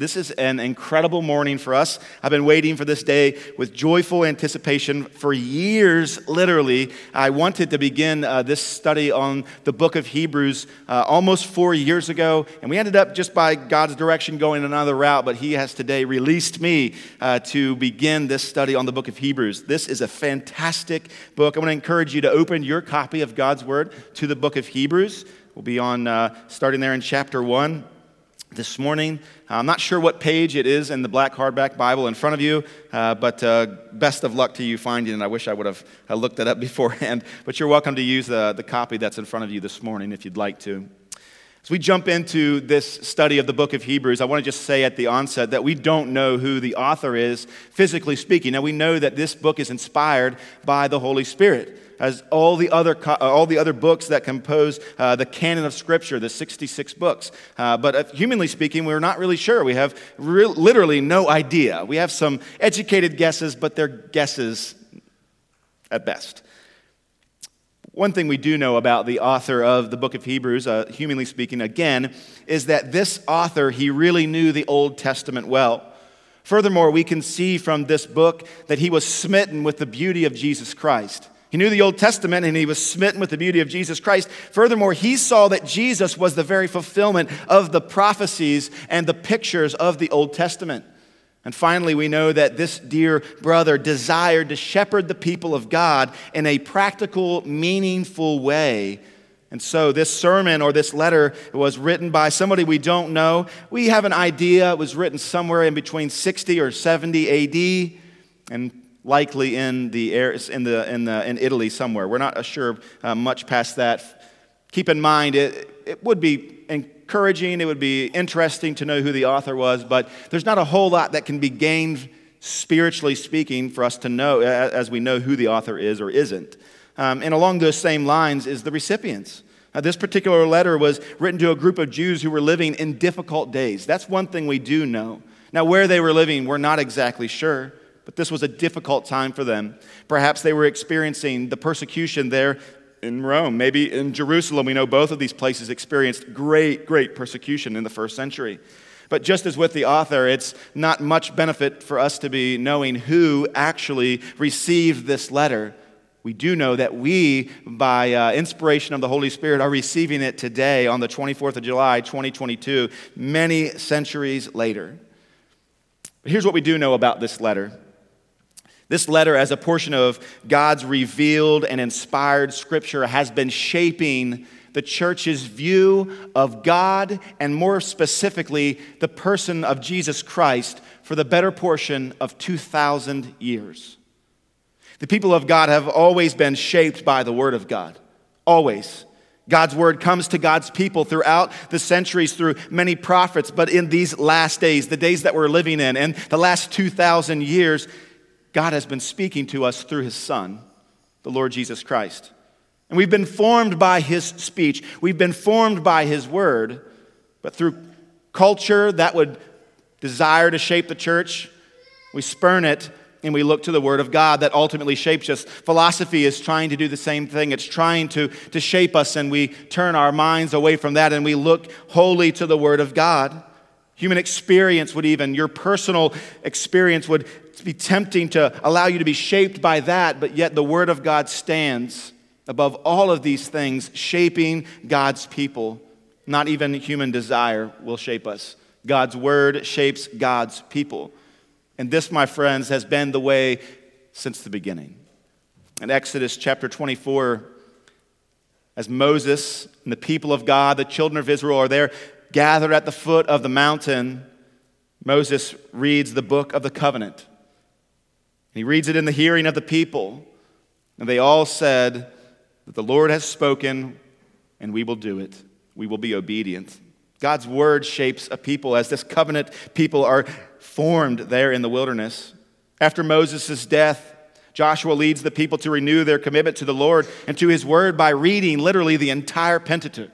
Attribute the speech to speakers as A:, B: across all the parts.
A: This is an incredible morning for us. I've been waiting for this day with joyful anticipation for years, literally. I wanted to begin uh, this study on the book of Hebrews uh, almost four years ago, and we ended up just by God's direction going another route, but He has today released me uh, to begin this study on the book of Hebrews. This is a fantastic book. I want to encourage you to open your copy of God's Word to the book of Hebrews. We'll be on uh, starting there in chapter 1 this morning. I'm not sure what page it is in the black hardback Bible in front of you, uh, but uh, best of luck to you finding it. I wish I would have uh, looked it up beforehand, but you're welcome to use the, the copy that's in front of you this morning if you'd like to. As we jump into this study of the book of Hebrews, I want to just say at the onset that we don't know who the author is, physically speaking. Now, we know that this book is inspired by the Holy Spirit as all the other, uh, all the other books that compose uh, the canon of Scripture, the 66 books. Uh, but uh, humanly speaking, we're not really sure. We have re- literally no idea. We have some educated guesses, but they're guesses at best. One thing we do know about the author of the book of Hebrews, uh, humanly speaking, again, is that this author, he really knew the Old Testament well. Furthermore, we can see from this book that he was smitten with the beauty of Jesus Christ. He knew the Old Testament and he was smitten with the beauty of Jesus Christ. Furthermore, he saw that Jesus was the very fulfillment of the prophecies and the pictures of the Old Testament. And finally, we know that this dear brother desired to shepherd the people of God in a practical, meaningful way. And so, this sermon or this letter was written by somebody we don't know. We have an idea it was written somewhere in between 60 or 70 AD. And likely in the in the in the in Italy somewhere. We're not sure uh, much past that. Keep in mind it it would be encouraging. It would be interesting to know who the author was, but there's not a whole lot that can be gained spiritually speaking for us to know as we know who the author is or isn't. Um, and along those same lines is the recipients. Uh, this particular letter was written to a group of Jews who were living in difficult days. That's one thing we do know. Now, where they were living, we're not exactly sure. But this was a difficult time for them. Perhaps they were experiencing the persecution there in Rome. Maybe in Jerusalem. We know both of these places experienced great, great persecution in the first century. But just as with the author, it's not much benefit for us to be knowing who actually received this letter. We do know that we, by uh, inspiration of the Holy Spirit, are receiving it today on the 24th of July, 2022, many centuries later. But here's what we do know about this letter this letter, as a portion of God's revealed and inspired scripture, has been shaping the church's view of God and, more specifically, the person of Jesus Christ for the better portion of 2,000 years. The people of God have always been shaped by the Word of God. Always. God's word comes to God's people throughout the centuries through many prophets, but in these last days, the days that we're living in, and the last 2,000 years, God has been speaking to us through his Son, the Lord Jesus Christ. And we've been formed by his speech, we've been formed by his word, but through culture that would desire to shape the church, we spurn it and we look to the Word of God that ultimately shapes us. Philosophy is trying to do the same thing. It's trying to, to shape us, and we turn our minds away from that and we look wholly to the Word of God. Human experience would even, your personal experience would be tempting to allow you to be shaped by that, but yet the Word of God stands above all of these things, shaping God's people. Not even human desire will shape us. God's Word shapes God's people. And this, my friends, has been the way since the beginning. In Exodus chapter 24, as Moses and the people of God, the children of Israel, are there gathered at the foot of the mountain, Moses reads the book of the covenant. He reads it in the hearing of the people. And they all said that the Lord has spoken and we will do it. We will be obedient. God's word shapes a people as this covenant people are formed there in the wilderness. After Moses' death, Joshua leads the people to renew their commitment to the Lord and to his word by reading literally the entire Pentateuch.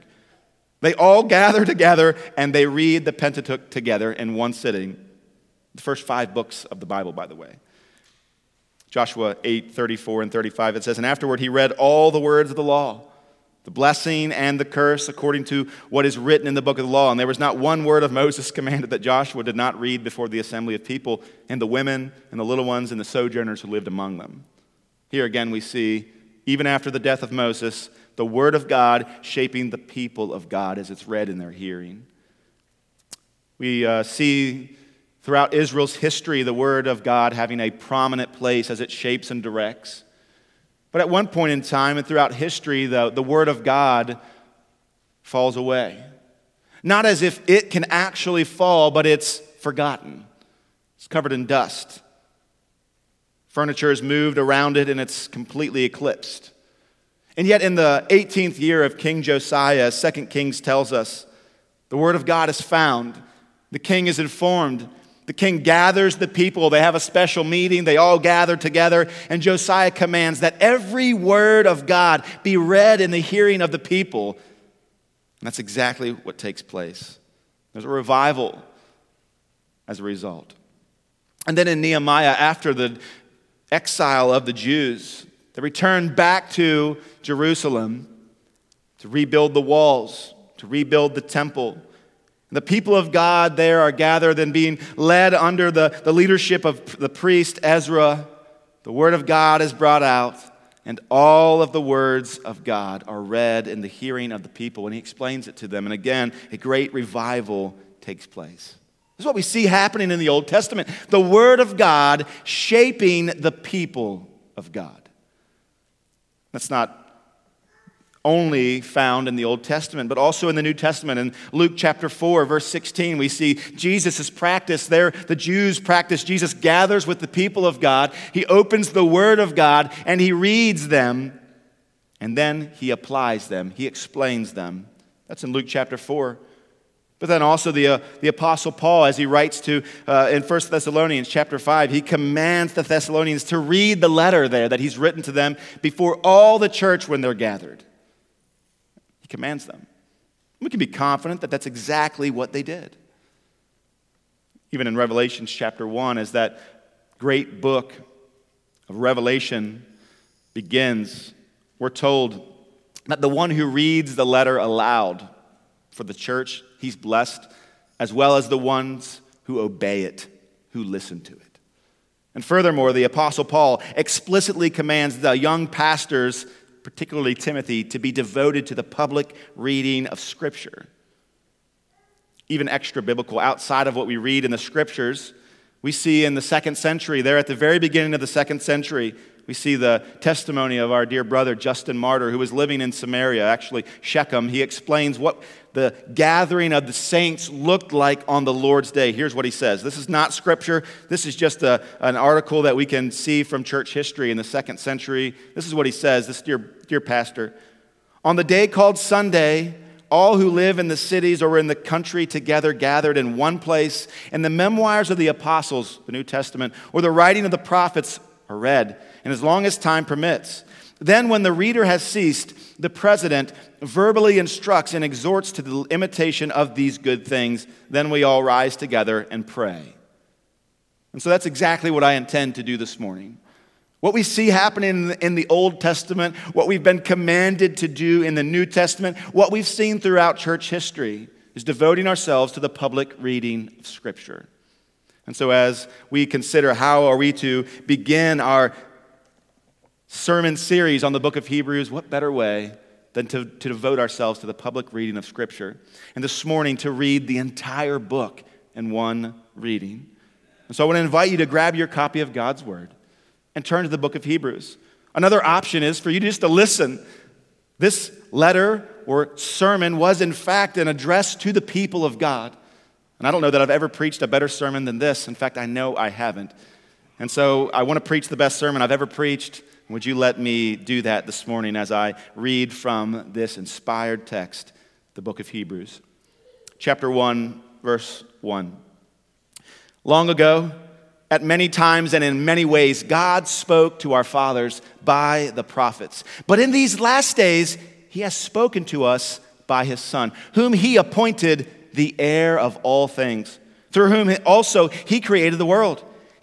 A: They all gather together and they read the Pentateuch together in one sitting. The first five books of the Bible, by the way. Joshua 8, 34 and 35, it says, And afterward he read all the words of the law the blessing and the curse according to what is written in the book of the law. And there was not one word of Moses commanded that Joshua did not read before the assembly of people and the women and the little ones and the sojourners who lived among them. Here again, we see, even after the death of Moses, the word of God shaping the people of God as it's read in their hearing. We uh, see throughout Israel's history the word of God having a prominent place as it shapes and directs. But at one point in time and throughout history, the, the Word of God falls away. Not as if it can actually fall, but it's forgotten. It's covered in dust. Furniture is moved around it and it's completely eclipsed. And yet, in the 18th year of King Josiah, 2 Kings tells us, the Word of God is found. The king is informed the king gathers the people. They have a special meeting. They all gather together. And Josiah commands that every word of God be read in the hearing of the people. And that's exactly what takes place. There's a revival as a result. And then in Nehemiah, after the exile of the Jews, they return back to Jerusalem to rebuild the walls, to rebuild the temple. The people of God there are gathered and being led under the, the leadership of the priest Ezra. The word of God is brought out, and all of the words of God are read in the hearing of the people, and he explains it to them. And again, a great revival takes place. This is what we see happening in the Old Testament the word of God shaping the people of God. That's not only found in the Old Testament, but also in the New Testament. In Luke chapter 4, verse 16, we see Jesus' practice there. The Jews practice. Jesus gathers with the people of God. He opens the Word of God and he reads them, and then he applies them, he explains them. That's in Luke chapter 4. But then also the, uh, the Apostle Paul, as he writes to uh, in 1 Thessalonians chapter 5, he commands the Thessalonians to read the letter there that he's written to them before all the church when they're gathered. He commands them. We can be confident that that's exactly what they did. Even in Revelations chapter 1, as that great book of Revelation begins, we're told that the one who reads the letter aloud for the church, he's blessed, as well as the ones who obey it, who listen to it. And furthermore, the Apostle Paul explicitly commands the young pastors particularly Timothy, to be devoted to the public reading of Scripture. Even extra biblical, outside of what we read in the Scriptures, we see in the second century, there at the very beginning of the second century, we see the testimony of our dear brother Justin Martyr, who was living in Samaria, actually Shechem. He explains what the gathering of the saints looked like on the Lord's day. Here's what he says this is not scripture, this is just a, an article that we can see from church history in the second century. This is what he says, this dear, dear pastor. On the day called Sunday, all who live in the cities or in the country together gathered in one place, and the memoirs of the apostles, the New Testament, or the writing of the prophets are read, and as long as time permits. Then, when the reader has ceased, the president verbally instructs and exhorts to the imitation of these good things. Then we all rise together and pray. And so that's exactly what I intend to do this morning. What we see happening in the Old Testament, what we've been commanded to do in the New Testament, what we've seen throughout church history is devoting ourselves to the public reading of Scripture. And so, as we consider how are we to begin our sermon series on the book of Hebrews, what better way than to, to devote ourselves to the public reading of Scripture? And this morning, to read the entire book in one reading. And so I want to invite you to grab your copy of God's Word and turn to the book of Hebrews. Another option is for you just to listen. This letter or sermon was, in fact, an address to the people of God. And I don't know that I've ever preached a better sermon than this. In fact, I know I haven't. And so I want to preach the best sermon I've ever preached. Would you let me do that this morning as I read from this inspired text, the book of Hebrews? Chapter 1, verse 1. Long ago, at many times and in many ways, God spoke to our fathers by the prophets. But in these last days, He has spoken to us by His Son, whom He appointed the heir of all things, through whom also He created the world.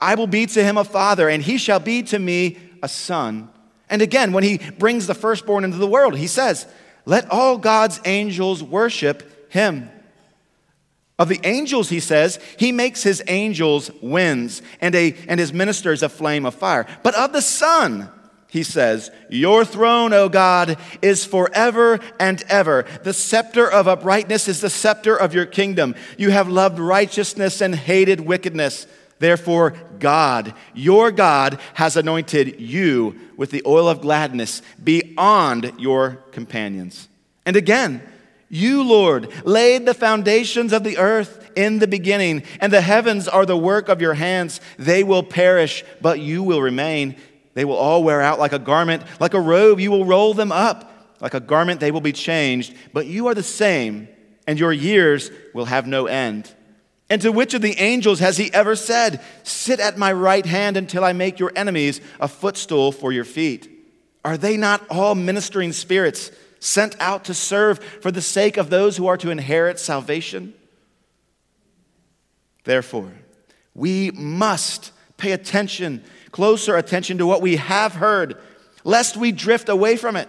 A: I will be to him a father, and he shall be to me a son. And again, when he brings the firstborn into the world, he says, Let all God's angels worship him. Of the angels, he says, he makes his angels winds and, a, and his ministers a flame of fire. But of the Son, he says, Your throne, O God, is forever and ever. The scepter of uprightness is the scepter of your kingdom. You have loved righteousness and hated wickedness. Therefore, God, your God, has anointed you with the oil of gladness beyond your companions. And again, you, Lord, laid the foundations of the earth in the beginning, and the heavens are the work of your hands. They will perish, but you will remain. They will all wear out like a garment, like a robe, you will roll them up. Like a garment, they will be changed, but you are the same, and your years will have no end. And to which of the angels has he ever said, Sit at my right hand until I make your enemies a footstool for your feet? Are they not all ministering spirits sent out to serve for the sake of those who are to inherit salvation? Therefore, we must pay attention, closer attention to what we have heard, lest we drift away from it.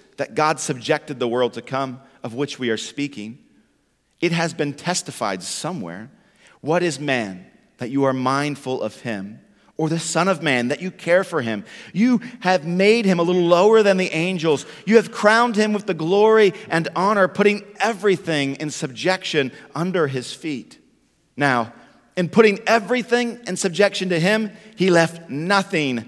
A: that God subjected the world to come, of which we are speaking, it has been testified somewhere. What is man that you are mindful of him? Or the Son of Man that you care for him? You have made him a little lower than the angels. You have crowned him with the glory and honor, putting everything in subjection under his feet. Now, in putting everything in subjection to him, he left nothing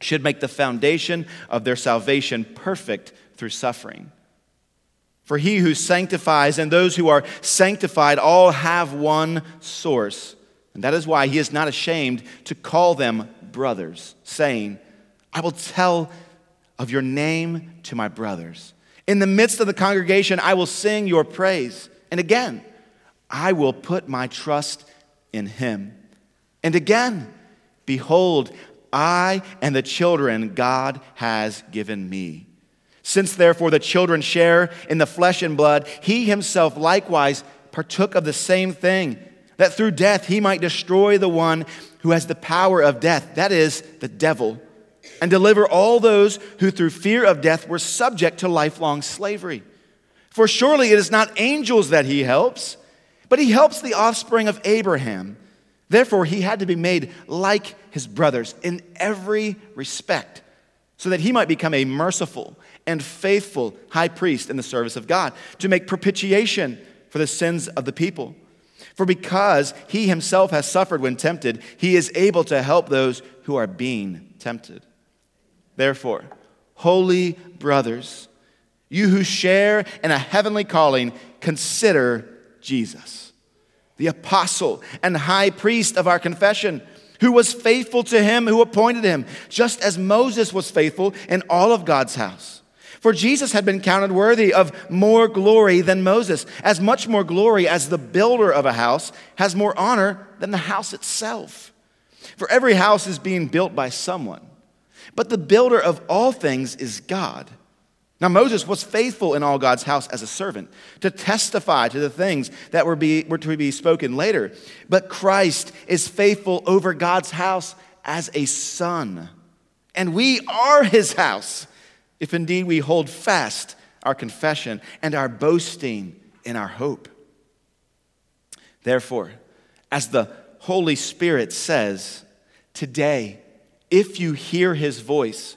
A: should make the foundation of their salvation perfect through suffering. For he who sanctifies and those who are sanctified all have one source. And that is why he is not ashamed to call them brothers, saying, I will tell of your name to my brothers. In the midst of the congregation, I will sing your praise. And again, I will put my trust in him. And again, behold, I and the children God has given me. Since therefore the children share in the flesh and blood, he himself likewise partook of the same thing, that through death he might destroy the one who has the power of death, that is, the devil, and deliver all those who through fear of death were subject to lifelong slavery. For surely it is not angels that he helps, but he helps the offspring of Abraham. Therefore, he had to be made like his brothers in every respect, so that he might become a merciful and faithful high priest in the service of God, to make propitiation for the sins of the people. For because he himself has suffered when tempted, he is able to help those who are being tempted. Therefore, holy brothers, you who share in a heavenly calling, consider Jesus the apostle and high priest of our confession, who was faithful to him who appointed him, just as Moses was faithful in all of God's house. For Jesus had been counted worthy of more glory than Moses, as much more glory as the builder of a house has more honor than the house itself. For every house is being built by someone, but the builder of all things is God. Now, Moses was faithful in all God's house as a servant to testify to the things that were, be, were to be spoken later. But Christ is faithful over God's house as a son. And we are his house, if indeed we hold fast our confession and our boasting in our hope. Therefore, as the Holy Spirit says, today, if you hear his voice,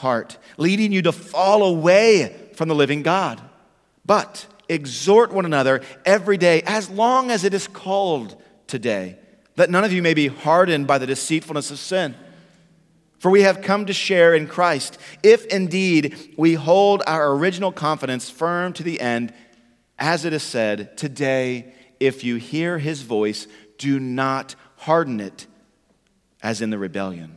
A: heart, leading you to fall away from the living God. But exhort one another every day, as long as it is called today, that none of you may be hardened by the deceitfulness of sin. For we have come to share in Christ, if indeed we hold our original confidence firm to the end, as it is said, Today, if you hear his voice, do not harden it, as in the rebellion.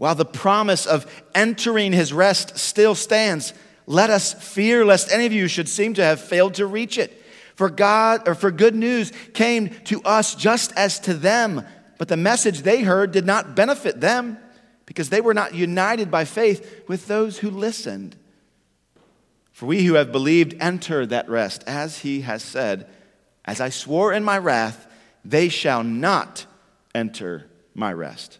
A: while the promise of entering his rest still stands, let us fear lest any of you should seem to have failed to reach it. For God or for good news came to us just as to them, but the message they heard did not benefit them because they were not united by faith with those who listened. For we who have believed enter that rest, as he has said, As I swore in my wrath, they shall not enter my rest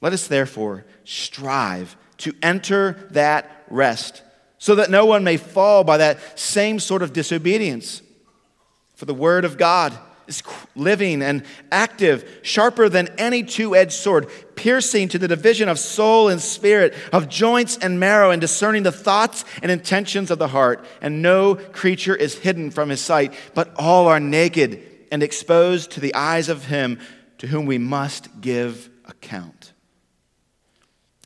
A: Let us therefore strive to enter that rest so that no one may fall by that same sort of disobedience. For the word of God is living and active, sharper than any two edged sword, piercing to the division of soul and spirit, of joints and marrow, and discerning the thoughts and intentions of the heart. And no creature is hidden from his sight, but all are naked and exposed to the eyes of him to whom we must give account.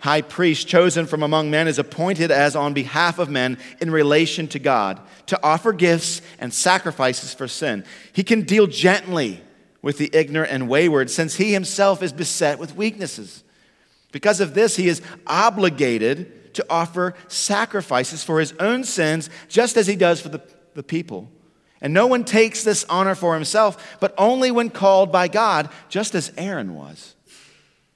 A: high priest chosen from among men is appointed as on behalf of men in relation to God to offer gifts and sacrifices for sin. He can deal gently with the ignorant and wayward since he himself is beset with weaknesses. Because of this, he is obligated to offer sacrifices for his own sins just as he does for the, the people. And no one takes this honor for himself, but only when called by God, just as Aaron was.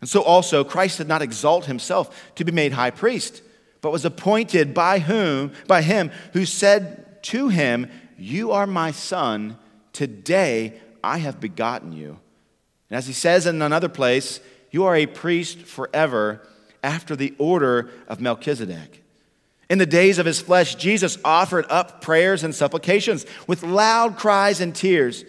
A: And so also Christ did not exalt himself to be made high priest, but was appointed by whom by him who said to him, "You are my son; today I have begotten you." And as he says in another place, you are a priest forever after the order of Melchizedek. In the days of his flesh, Jesus offered up prayers and supplications with loud cries and tears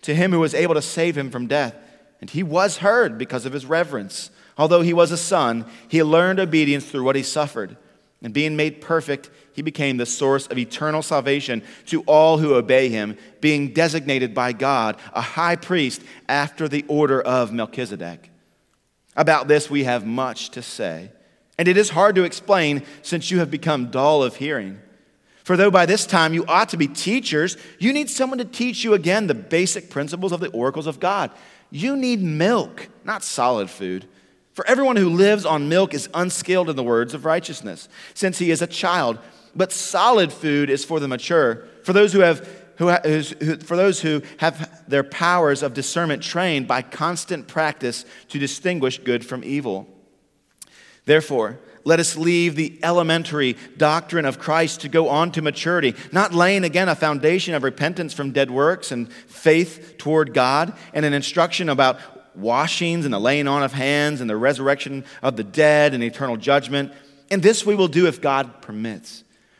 A: to him who was able to save him from death. And he was heard because of his reverence. Although he was a son, he learned obedience through what he suffered. And being made perfect, he became the source of eternal salvation to all who obey him, being designated by God a high priest after the order of Melchizedek. About this, we have much to say, and it is hard to explain since you have become dull of hearing. For though by this time you ought to be teachers, you need someone to teach you again the basic principles of the oracles of God. You need milk, not solid food. For everyone who lives on milk is unskilled in the words of righteousness, since he is a child but solid food is for the mature, for those who have who, who, for those who have their powers of discernment trained by constant practice to distinguish good from evil. Therefore, let us leave the elementary doctrine of Christ to go on to maturity, not laying again a foundation of repentance from dead works and faith toward God, and an instruction about washings and the laying on of hands and the resurrection of the dead and eternal judgment. And this we will do if God permits.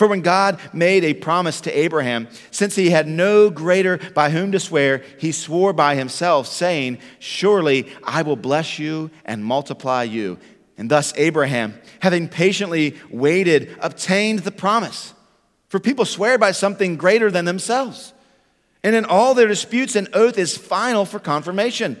A: For when God made a promise to Abraham, since he had no greater by whom to swear, he swore by himself, saying, Surely I will bless you and multiply you. And thus Abraham, having patiently waited, obtained the promise. For people swear by something greater than themselves. And in all their disputes, an oath is final for confirmation.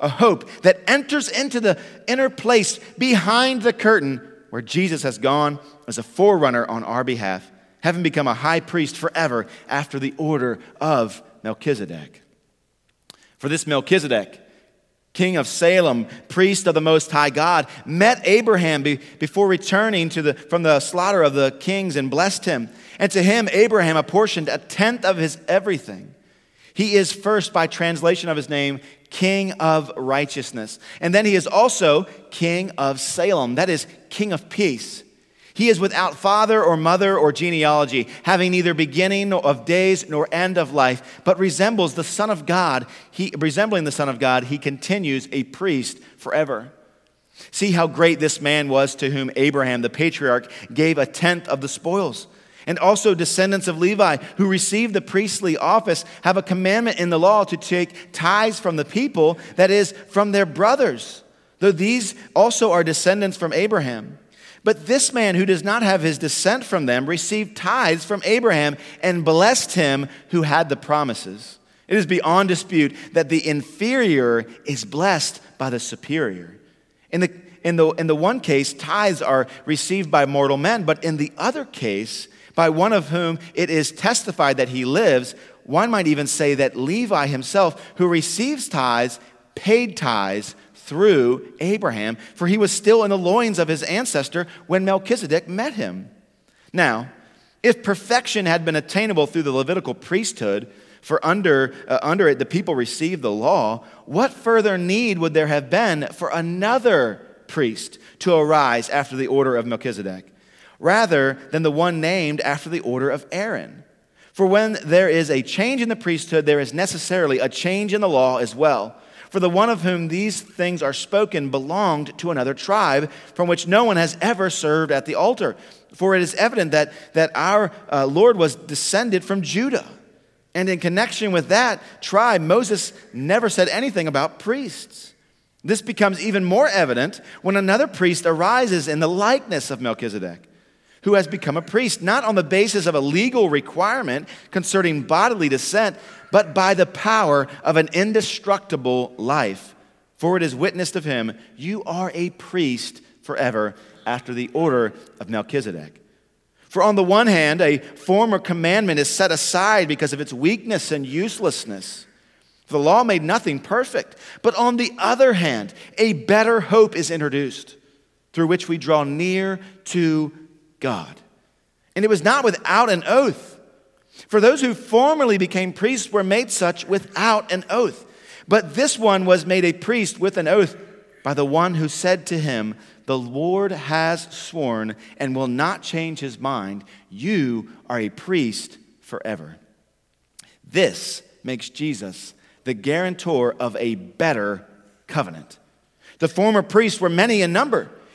A: a hope that enters into the inner place behind the curtain where Jesus has gone as a forerunner on our behalf, having become a high priest forever after the order of Melchizedek. For this Melchizedek, king of Salem, priest of the Most High God, met Abraham be, before returning to the, from the slaughter of the kings and blessed him. And to him, Abraham apportioned a tenth of his everything. He is first, by translation of his name, King of righteousness. And then he is also King of Salem, that is, King of peace. He is without father or mother or genealogy, having neither beginning of days nor end of life, but resembles the Son of God. He, resembling the Son of God, he continues a priest forever. See how great this man was to whom Abraham, the patriarch, gave a tenth of the spoils. And also, descendants of Levi who received the priestly office have a commandment in the law to take tithes from the people, that is, from their brothers, though these also are descendants from Abraham. But this man who does not have his descent from them received tithes from Abraham and blessed him who had the promises. It is beyond dispute that the inferior is blessed by the superior. In the, in the, in the one case, tithes are received by mortal men, but in the other case, by one of whom it is testified that he lives. One might even say that Levi himself, who receives tithes, paid tithes through Abraham, for he was still in the loins of his ancestor when Melchizedek met him. Now, if perfection had been attainable through the Levitical priesthood, for under, uh, under it the people received the law, what further need would there have been for another priest to arise after the order of Melchizedek, rather than the one named after the order of Aaron? For when there is a change in the priesthood, there is necessarily a change in the law as well. For the one of whom these things are spoken belonged to another tribe from which no one has ever served at the altar. For it is evident that, that our uh, Lord was descended from Judah. And in connection with that tribe, Moses never said anything about priests. This becomes even more evident when another priest arises in the likeness of Melchizedek, who has become a priest, not on the basis of a legal requirement concerning bodily descent, but by the power of an indestructible life. For it is witnessed of him, You are a priest forever after the order of Melchizedek. For on the one hand, a former commandment is set aside because of its weakness and uselessness. The law made nothing perfect. But on the other hand, a better hope is introduced through which we draw near to God. And it was not without an oath. For those who formerly became priests were made such without an oath. But this one was made a priest with an oath by the one who said to him, the Lord has sworn and will not change his mind. You are a priest forever. This makes Jesus the guarantor of a better covenant. The former priests were many in number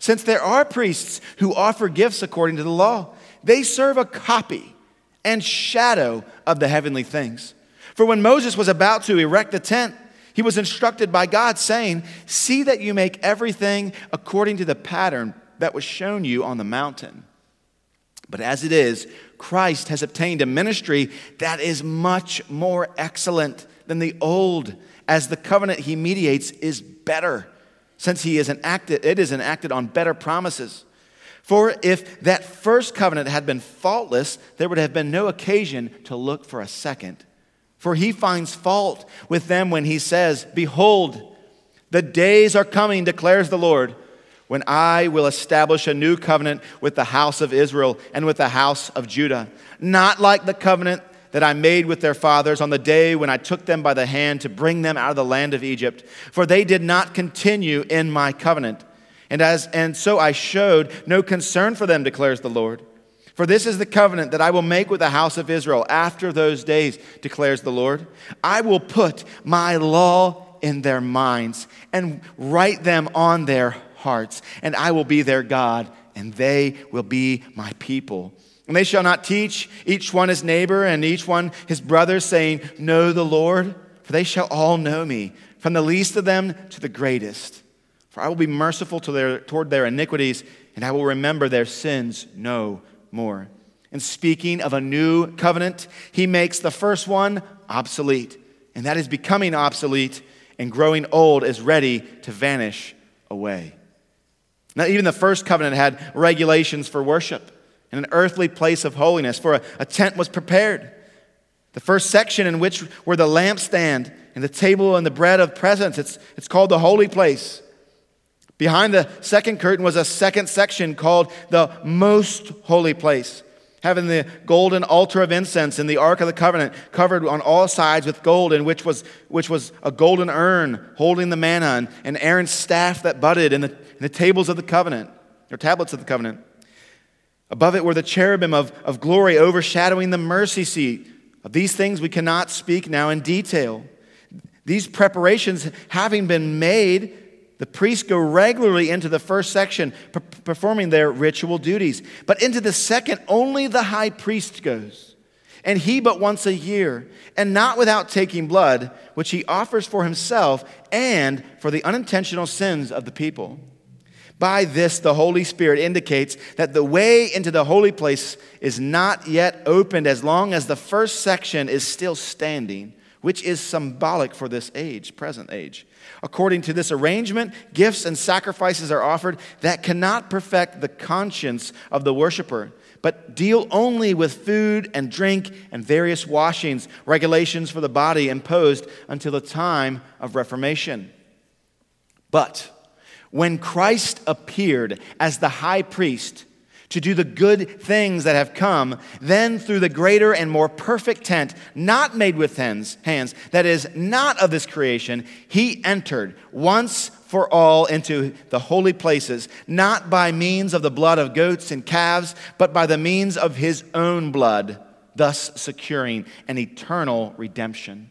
A: since there are priests who offer gifts according to the law they serve a copy and shadow of the heavenly things. For when Moses was about to erect the tent, he was instructed by God, saying, See that you make everything according to the pattern that was shown you on the mountain. But as it is, Christ has obtained a ministry that is much more excellent than the old, as the covenant he mediates is better, since he is enacted, it is enacted on better promises. For if that first covenant had been faultless, there would have been no occasion to look for a second. For he finds fault with them when he says, Behold, the days are coming, declares the Lord, when I will establish a new covenant with the house of Israel and with the house of Judah, not like the covenant that I made with their fathers on the day when I took them by the hand to bring them out of the land of Egypt, for they did not continue in my covenant and, as, and so I showed no concern for them, declares the Lord. For this is the covenant that I will make with the house of Israel after those days, declares the Lord. I will put my law in their minds and write them on their hearts, and I will be their God, and they will be my people. And they shall not teach each one his neighbor and each one his brother, saying, Know the Lord, for they shall all know me, from the least of them to the greatest. For I will be merciful to their, toward their iniquities, and I will remember their sins no more. And speaking of a new covenant, he makes the first one obsolete, and that is becoming obsolete and growing old is ready to vanish away. Now, even the first covenant had regulations for worship and an earthly place of holiness, for a, a tent was prepared. The first section, in which were the lampstand and the table and the bread of presence, it's, it's called the holy place. Behind the second curtain was a second section called the most holy place, having the golden altar of incense and the ark of the covenant covered on all sides with gold, in which was, which was a golden urn holding the manna and Aaron's staff that budded and the, the tables of the covenant, or tablets of the covenant. Above it were the cherubim of, of glory overshadowing the mercy seat. Of these things we cannot speak now in detail. These preparations having been made, the priests go regularly into the first section, per- performing their ritual duties. But into the second, only the high priest goes, and he but once a year, and not without taking blood, which he offers for himself and for the unintentional sins of the people. By this, the Holy Spirit indicates that the way into the holy place is not yet opened as long as the first section is still standing, which is symbolic for this age, present age. According to this arrangement, gifts and sacrifices are offered that cannot perfect the conscience of the worshiper, but deal only with food and drink and various washings, regulations for the body imposed until the time of Reformation. But when Christ appeared as the high priest, to do the good things that have come, then through the greater and more perfect tent, not made with hands, hands, that is not of this creation, he entered once for all into the holy places, not by means of the blood of goats and calves, but by the means of his own blood, thus securing an eternal redemption.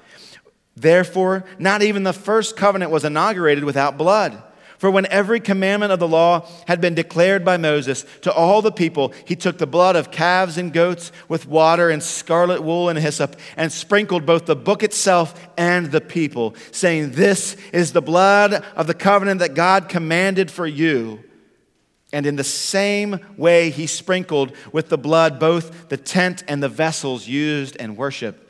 A: Therefore, not even the first covenant was inaugurated without blood. For when every commandment of the law had been declared by Moses to all the people, he took the blood of calves and goats with water and scarlet wool and hyssop and sprinkled both the book itself and the people, saying, This is the blood of the covenant that God commanded for you. And in the same way, he sprinkled with the blood both the tent and the vessels used in worship.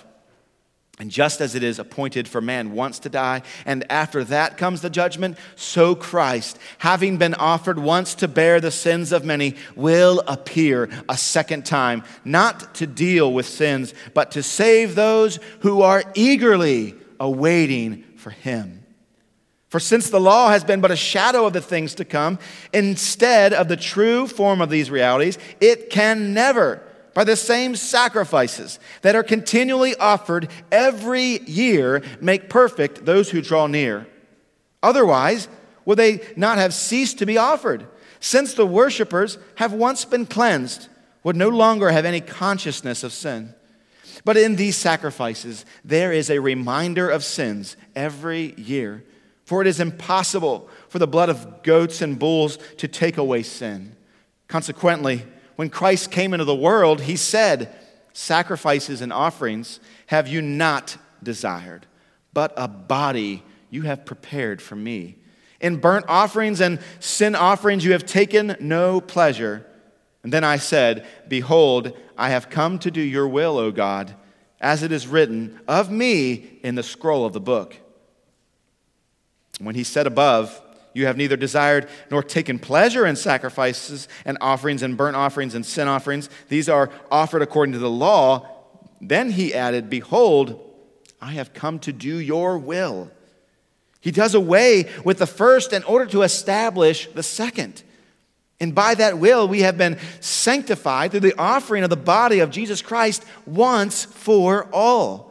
A: And just as it is appointed for man once to die, and after that comes the judgment, so Christ, having been offered once to bear the sins of many, will appear a second time, not to deal with sins, but to save those who are eagerly awaiting for him. For since the law has been but a shadow of the things to come, instead of the true form of these realities, it can never by the same sacrifices that are continually offered every year make perfect those who draw near. Otherwise, would they not have ceased to be offered, since the worshippers have once been cleansed, would no longer have any consciousness of sin. But in these sacrifices, there is a reminder of sins every year. For it is impossible for the blood of goats and bulls to take away sin. Consequently, when Christ came into the world, he said, Sacrifices and offerings have you not desired, but a body you have prepared for me. In burnt offerings and sin offerings you have taken no pleasure. And then I said, Behold, I have come to do your will, O God, as it is written of me in the scroll of the book. When he said above, You have neither desired nor taken pleasure in sacrifices and offerings and burnt offerings and sin offerings, these are offered according to the law. Then he added, Behold, I have come to do your will. He does away with the first in order to establish the second. And by that will, we have been sanctified through the offering of the body of Jesus Christ once for all.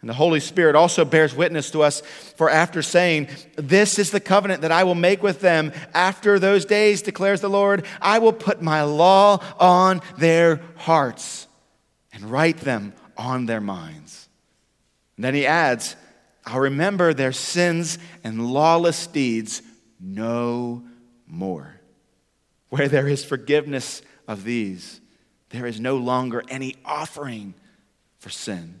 A: And the Holy Spirit also bears witness to us, for after saying, This is the covenant that I will make with them after those days, declares the Lord, I will put my law on their hearts and write them on their minds. And then he adds, I'll remember their sins and lawless deeds no more. Where there is forgiveness of these, there is no longer any offering for sin.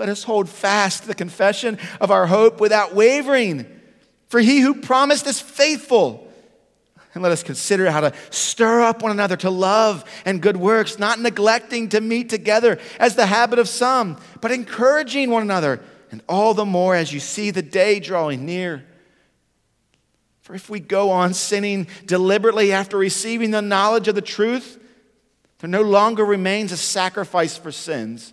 A: Let us hold fast the confession of our hope without wavering, for he who promised is faithful. And let us consider how to stir up one another to love and good works, not neglecting to meet together as the habit of some, but encouraging one another, and all the more as you see the day drawing near. For if we go on sinning deliberately after receiving the knowledge of the truth, there no longer remains a sacrifice for sins,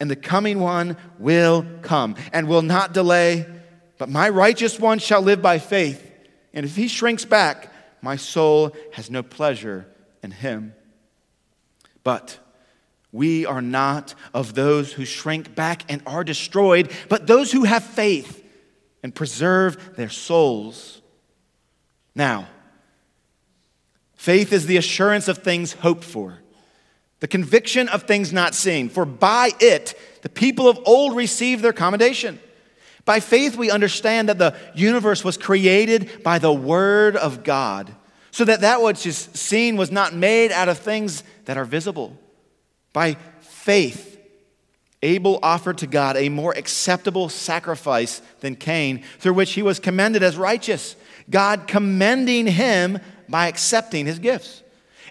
A: and the coming one will come and will not delay. But my righteous one shall live by faith. And if he shrinks back, my soul has no pleasure in him. But we are not of those who shrink back and are destroyed, but those who have faith and preserve their souls. Now, faith is the assurance of things hoped for, the conviction of things not seen, for by it the people of old received their commendation. By faith, we understand that the universe was created by the Word of God, so that that which is seen was not made out of things that are visible. By faith, Abel offered to God a more acceptable sacrifice than Cain, through which he was commended as righteous, God commending him by accepting his gifts.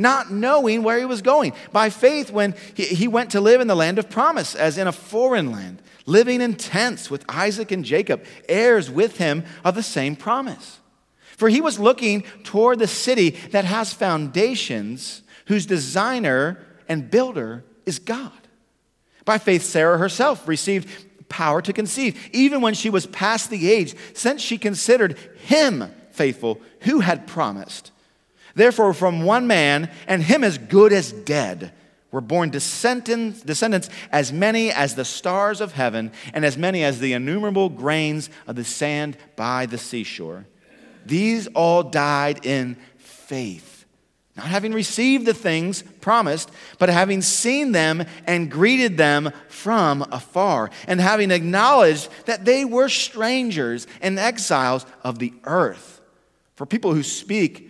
A: not knowing where he was going. By faith, when he, he went to live in the land of promise, as in a foreign land, living in tents with Isaac and Jacob, heirs with him of the same promise. For he was looking toward the city that has foundations, whose designer and builder is God. By faith, Sarah herself received power to conceive, even when she was past the age, since she considered him faithful who had promised. Therefore, from one man, and him as good as dead, were born descendants, as many as the stars of heaven, and as many as the innumerable grains of the sand by the seashore. These all died in faith not having received the things promised, but having seen them and greeted them from afar, and having acknowledged that they were strangers and exiles of the earth. For people who speak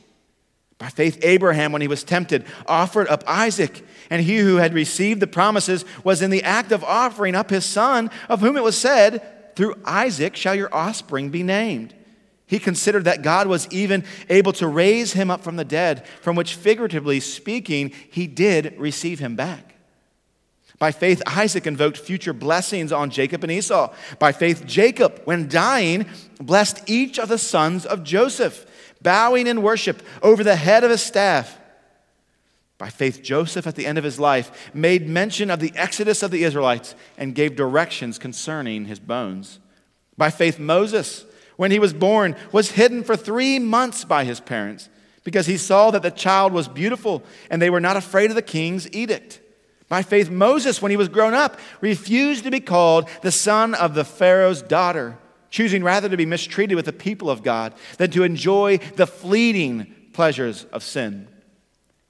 A: By faith, Abraham, when he was tempted, offered up Isaac, and he who had received the promises was in the act of offering up his son, of whom it was said, Through Isaac shall your offspring be named. He considered that God was even able to raise him up from the dead, from which, figuratively speaking, he did receive him back. By faith, Isaac invoked future blessings on Jacob and Esau. By faith, Jacob, when dying, blessed each of the sons of Joseph, bowing in worship over the head of his staff. By faith, Joseph, at the end of his life, made mention of the exodus of the Israelites and gave directions concerning his bones. By faith, Moses, when he was born, was hidden for three months by his parents because he saw that the child was beautiful and they were not afraid of the king's edict. By faith, Moses, when he was grown up, refused to be called the son of the Pharaoh's daughter, choosing rather to be mistreated with the people of God than to enjoy the fleeting pleasures of sin.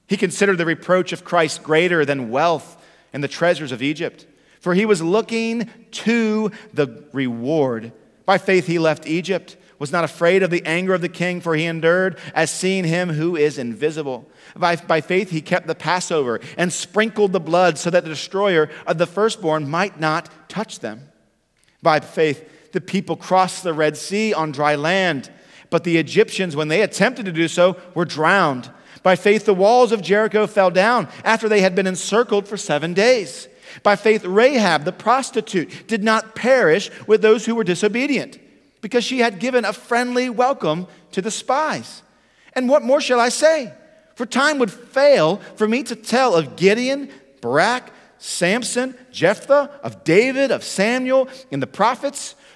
A: He considered the reproach of Christ greater than wealth and the treasures of Egypt, for he was looking to the reward. By faith, he left Egypt was not afraid of the anger of the king, for he endured as seeing him who is invisible. By, by faith, he kept the Passover and sprinkled the blood so that the destroyer of the firstborn might not touch them. By faith, the people crossed the Red Sea on dry land, but the Egyptians, when they attempted to do so, were drowned. By faith, the walls of Jericho fell down after they had been encircled for seven days. By faith, Rahab, the prostitute, did not perish with those who were disobedient because she had given a friendly welcome to the spies. And what more shall I say? For time would fail for me to tell of Gideon, Barak, Samson, Jephthah, of David, of Samuel, and the prophets,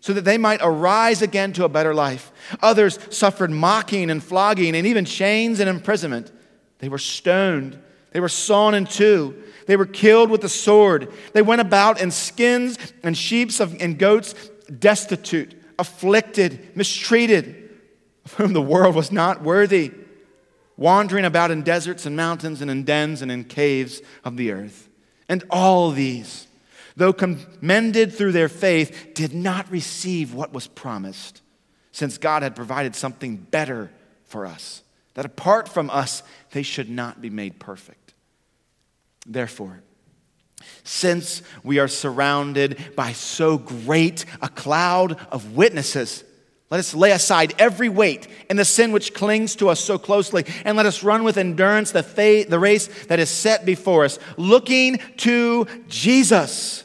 A: so that they might arise again to a better life. Others suffered mocking and flogging and even chains and imprisonment. They were stoned. They were sawn in two. They were killed with the sword. They went about in skins and sheep and goats, destitute, afflicted, mistreated, of whom the world was not worthy, wandering about in deserts and mountains and in dens and in caves of the earth. And all these, though commended through their faith, did not receive what was promised, since God had provided something better for us, that apart from us, they should not be made perfect. Therefore, since we are surrounded by so great a cloud of witnesses, let us lay aside every weight and the sin which clings to us so closely, and let us run with endurance the, faith, the race that is set before us, looking to Jesus,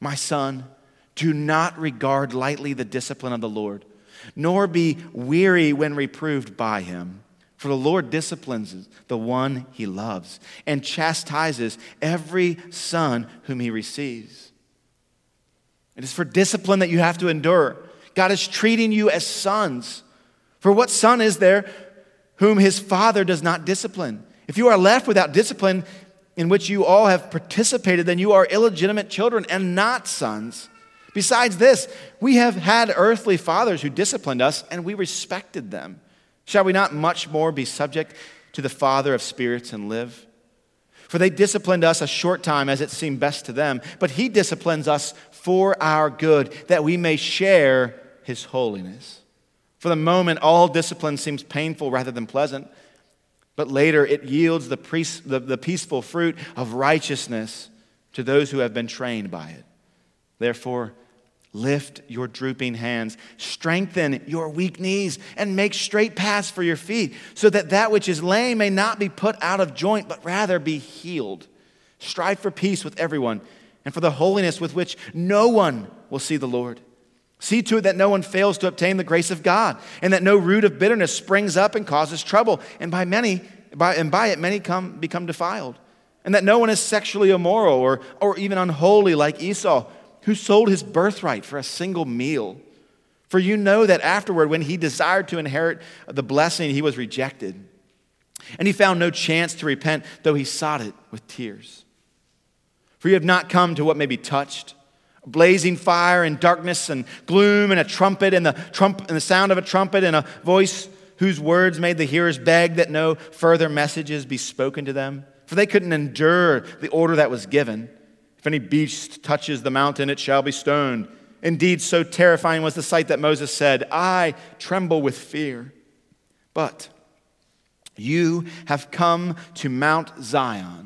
A: My son, do not regard lightly the discipline of the Lord, nor be weary when reproved by him. For the Lord disciplines the one he loves and chastises every son whom he receives. It is for discipline that you have to endure. God is treating you as sons. For what son is there whom his father does not discipline? If you are left without discipline in which you all have participated, then you are illegitimate children and not sons. Besides this, we have had earthly fathers who disciplined us, and we respected them. Shall we not much more be subject to the Father of spirits and live? For they disciplined us a short time as it seemed best to them, but He disciplines us for our good, that we may share his holiness. For the moment, all discipline seems painful rather than pleasant, but later it yields the, the, the peaceful fruit of righteousness to those who have been trained by it. Therefore, lift your drooping hands, strengthen your weak knees, and make straight paths for your feet, so that that which is lame may not be put out of joint, but rather be healed. Strive for peace with everyone and for the holiness with which no one will see the Lord. See to it that no one fails to obtain the grace of God, and that no root of bitterness springs up and causes trouble, and by many, by, and by it many come, become defiled. And that no one is sexually immoral or, or even unholy like Esau, who sold his birthright for a single meal. For you know that afterward, when he desired to inherit the blessing, he was rejected. And he found no chance to repent, though he sought it with tears. For you have not come to what may be touched blazing fire and darkness and gloom and a trumpet and the, trump, and the sound of a trumpet and a voice whose words made the hearers beg that no further messages be spoken to them. For they couldn't endure the order that was given. If any beast touches the mountain, it shall be stoned. Indeed, so terrifying was the sight that Moses said, I tremble with fear. But you have come to Mount Zion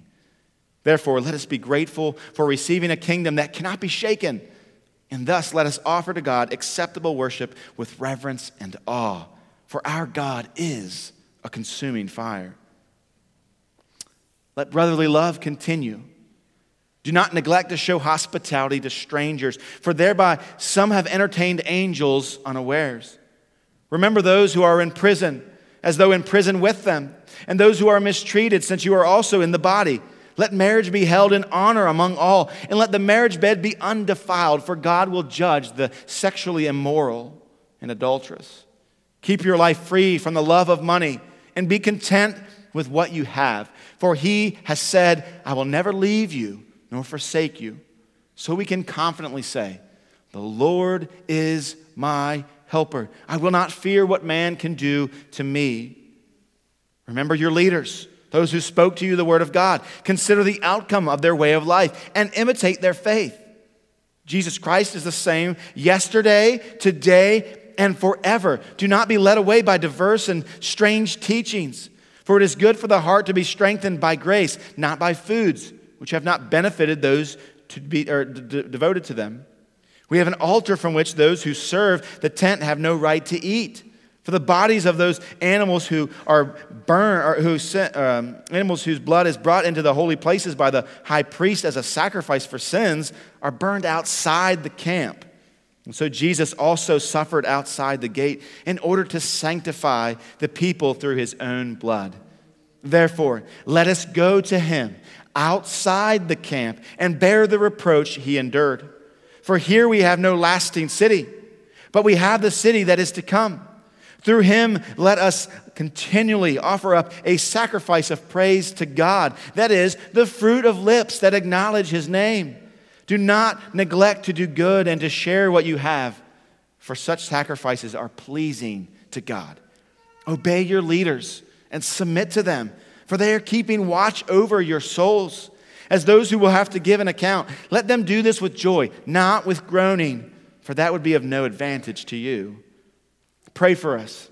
A: Therefore, let us be grateful for receiving a kingdom that cannot be shaken. And thus, let us offer to God acceptable worship with reverence and awe, for our God is a consuming fire. Let brotherly love continue. Do not neglect to show hospitality to strangers, for thereby some have entertained angels unawares. Remember those who are in prison, as though in prison with them, and those who are mistreated, since you are also in the body Let marriage be held in honor among all, and let the marriage bed be undefiled, for God will judge the sexually immoral and adulterous. Keep your life free from the love of money, and be content with what you have. For he has said, I will never leave you nor forsake you. So we can confidently say, The Lord is my helper. I will not fear what man can do to me. Remember your leaders those who spoke to you the word of God. Consider the outcome of their way of life and imitate their faith. Jesus Christ is the same yesterday, today, and forever. Do not be led away by diverse and strange teachings, for it is good for the heart to be strengthened by grace, not by foods which have not benefited those to be or d- devoted to them. We have an altar from which those who serve the tent have no right to eat. For the bodies of those animals who are burned, or who, um, animals whose blood is brought into the holy places by the high priest as a sacrifice for sins, are burned outside the camp. And so Jesus also suffered outside the gate in order to sanctify the people through his own blood. Therefore, let us go to him outside the camp and bear the reproach he endured. For here we have no lasting city, but we have the city that is to come. Through him, let us continually offer up a sacrifice of praise to God. That is, the fruit of lips that acknowledge his name. Do not neglect to do good and to share what you have, for such sacrifices are pleasing to God. Obey your leaders and submit to them, for they are keeping watch over your souls. As those who will have to give an account, let them do this with joy, not with groaning, for that would be of no advantage to you. Pray for us.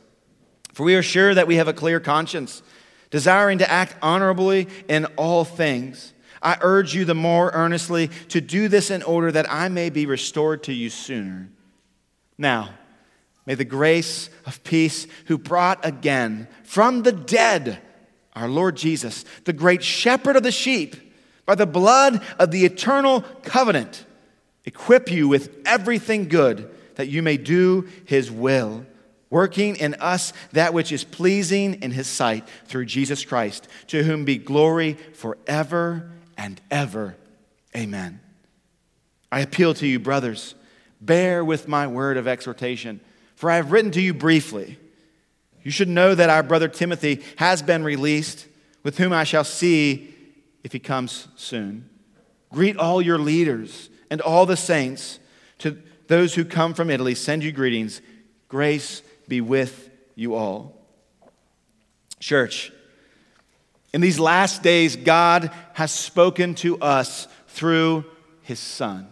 A: For we are sure that we have a clear conscience, desiring to act honorably in all things. I urge you the more earnestly to do this in order that I may be restored to you sooner. Now, may the grace of peace, who brought again from the dead our Lord Jesus, the great shepherd of the sheep, by the blood of the eternal covenant, equip you with everything good that you may do his will working in us that which is pleasing in his sight through Jesus Christ, to whom be glory forever and ever. Amen. I appeal to you, brothers, bear with my word of exhortation, for I have written to you briefly. You should know that our brother Timothy has been released, with whom I shall see if he comes soon. Greet all your leaders and all the saints. To those who come from Italy, send you greetings. Grace be with you all. Church, in these last days, God has spoken to us through his Son.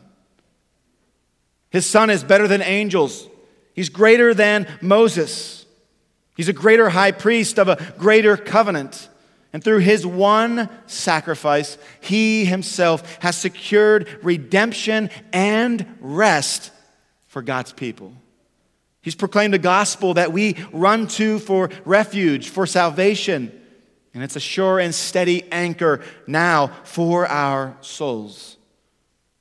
A: His Son is better than angels, he's greater than Moses. He's a greater high priest of a greater covenant. And through his one sacrifice, he himself has secured redemption and rest for God's people. He's proclaimed a gospel that we run to for refuge, for salvation. And it's a sure and steady anchor now for our souls.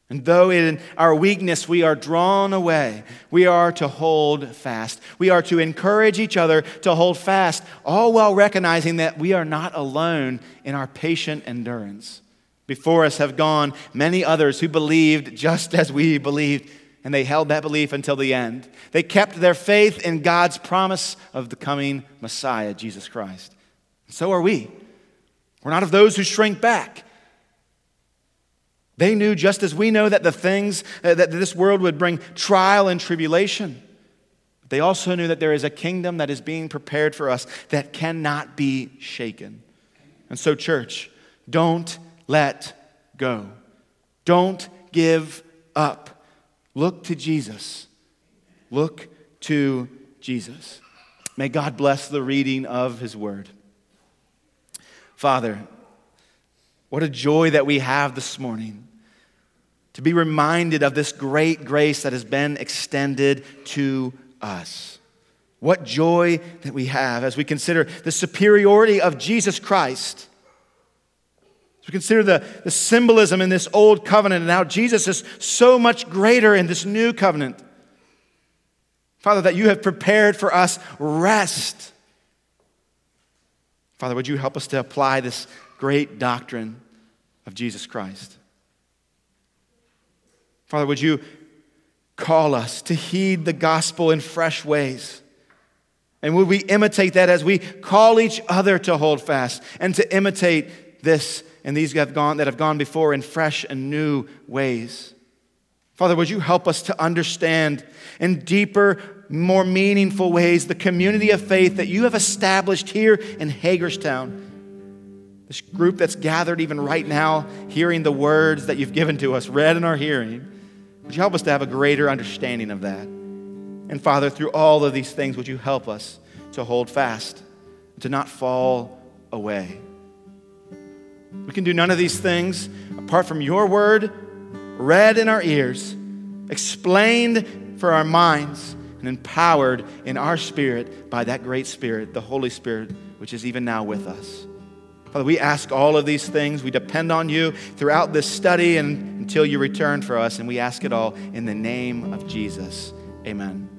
A: And though in our weakness we are drawn away, we are to hold fast. We are to encourage each other to hold fast, all while recognizing that we are not alone in our patient endurance. Before us have gone many others who believed just as we believed and they held that belief until the end. They kept their faith in God's promise of the coming Messiah, Jesus Christ. And so are we. We're not of those who shrink back. They knew, just as we know, that the things uh, that this world would bring trial and tribulation. They also knew that there is a kingdom that is being prepared for us that cannot be shaken. And so, church, don't let go. Don't give up. Look to Jesus. Look to Jesus. May God bless the reading of his word. Father, what a joy that we have this morning to be reminded of this great grace that has been extended to us. What joy that we have as we consider the superiority of Jesus Christ we consider the, the symbolism in this old covenant and how Jesus is so much greater in this new covenant. Father, that you have prepared for us rest. Father, would you help us to apply this great doctrine of Jesus Christ. Father, would you call us to heed the gospel in fresh ways? And would we imitate that as we call each other to hold fast and to imitate this and these have gone, that have gone before in fresh and new ways? Father, would you help us to understand in deeper, more meaningful ways the community of faith that you have established here in Hagerstown? This group that's gathered even right now, hearing the words that you've given to us, read in our hearing. Would you help us to have a greater understanding of that? And Father, through all of these things, would you help us to hold fast, to not fall away? We can do none of these things apart from your word, read in our ears, explained for our minds, and empowered in our spirit by that great Spirit, the Holy Spirit, which is even now with us. Father, we ask all of these things. We depend on you throughout this study and until you return for us, and we ask it all in the name of Jesus. Amen.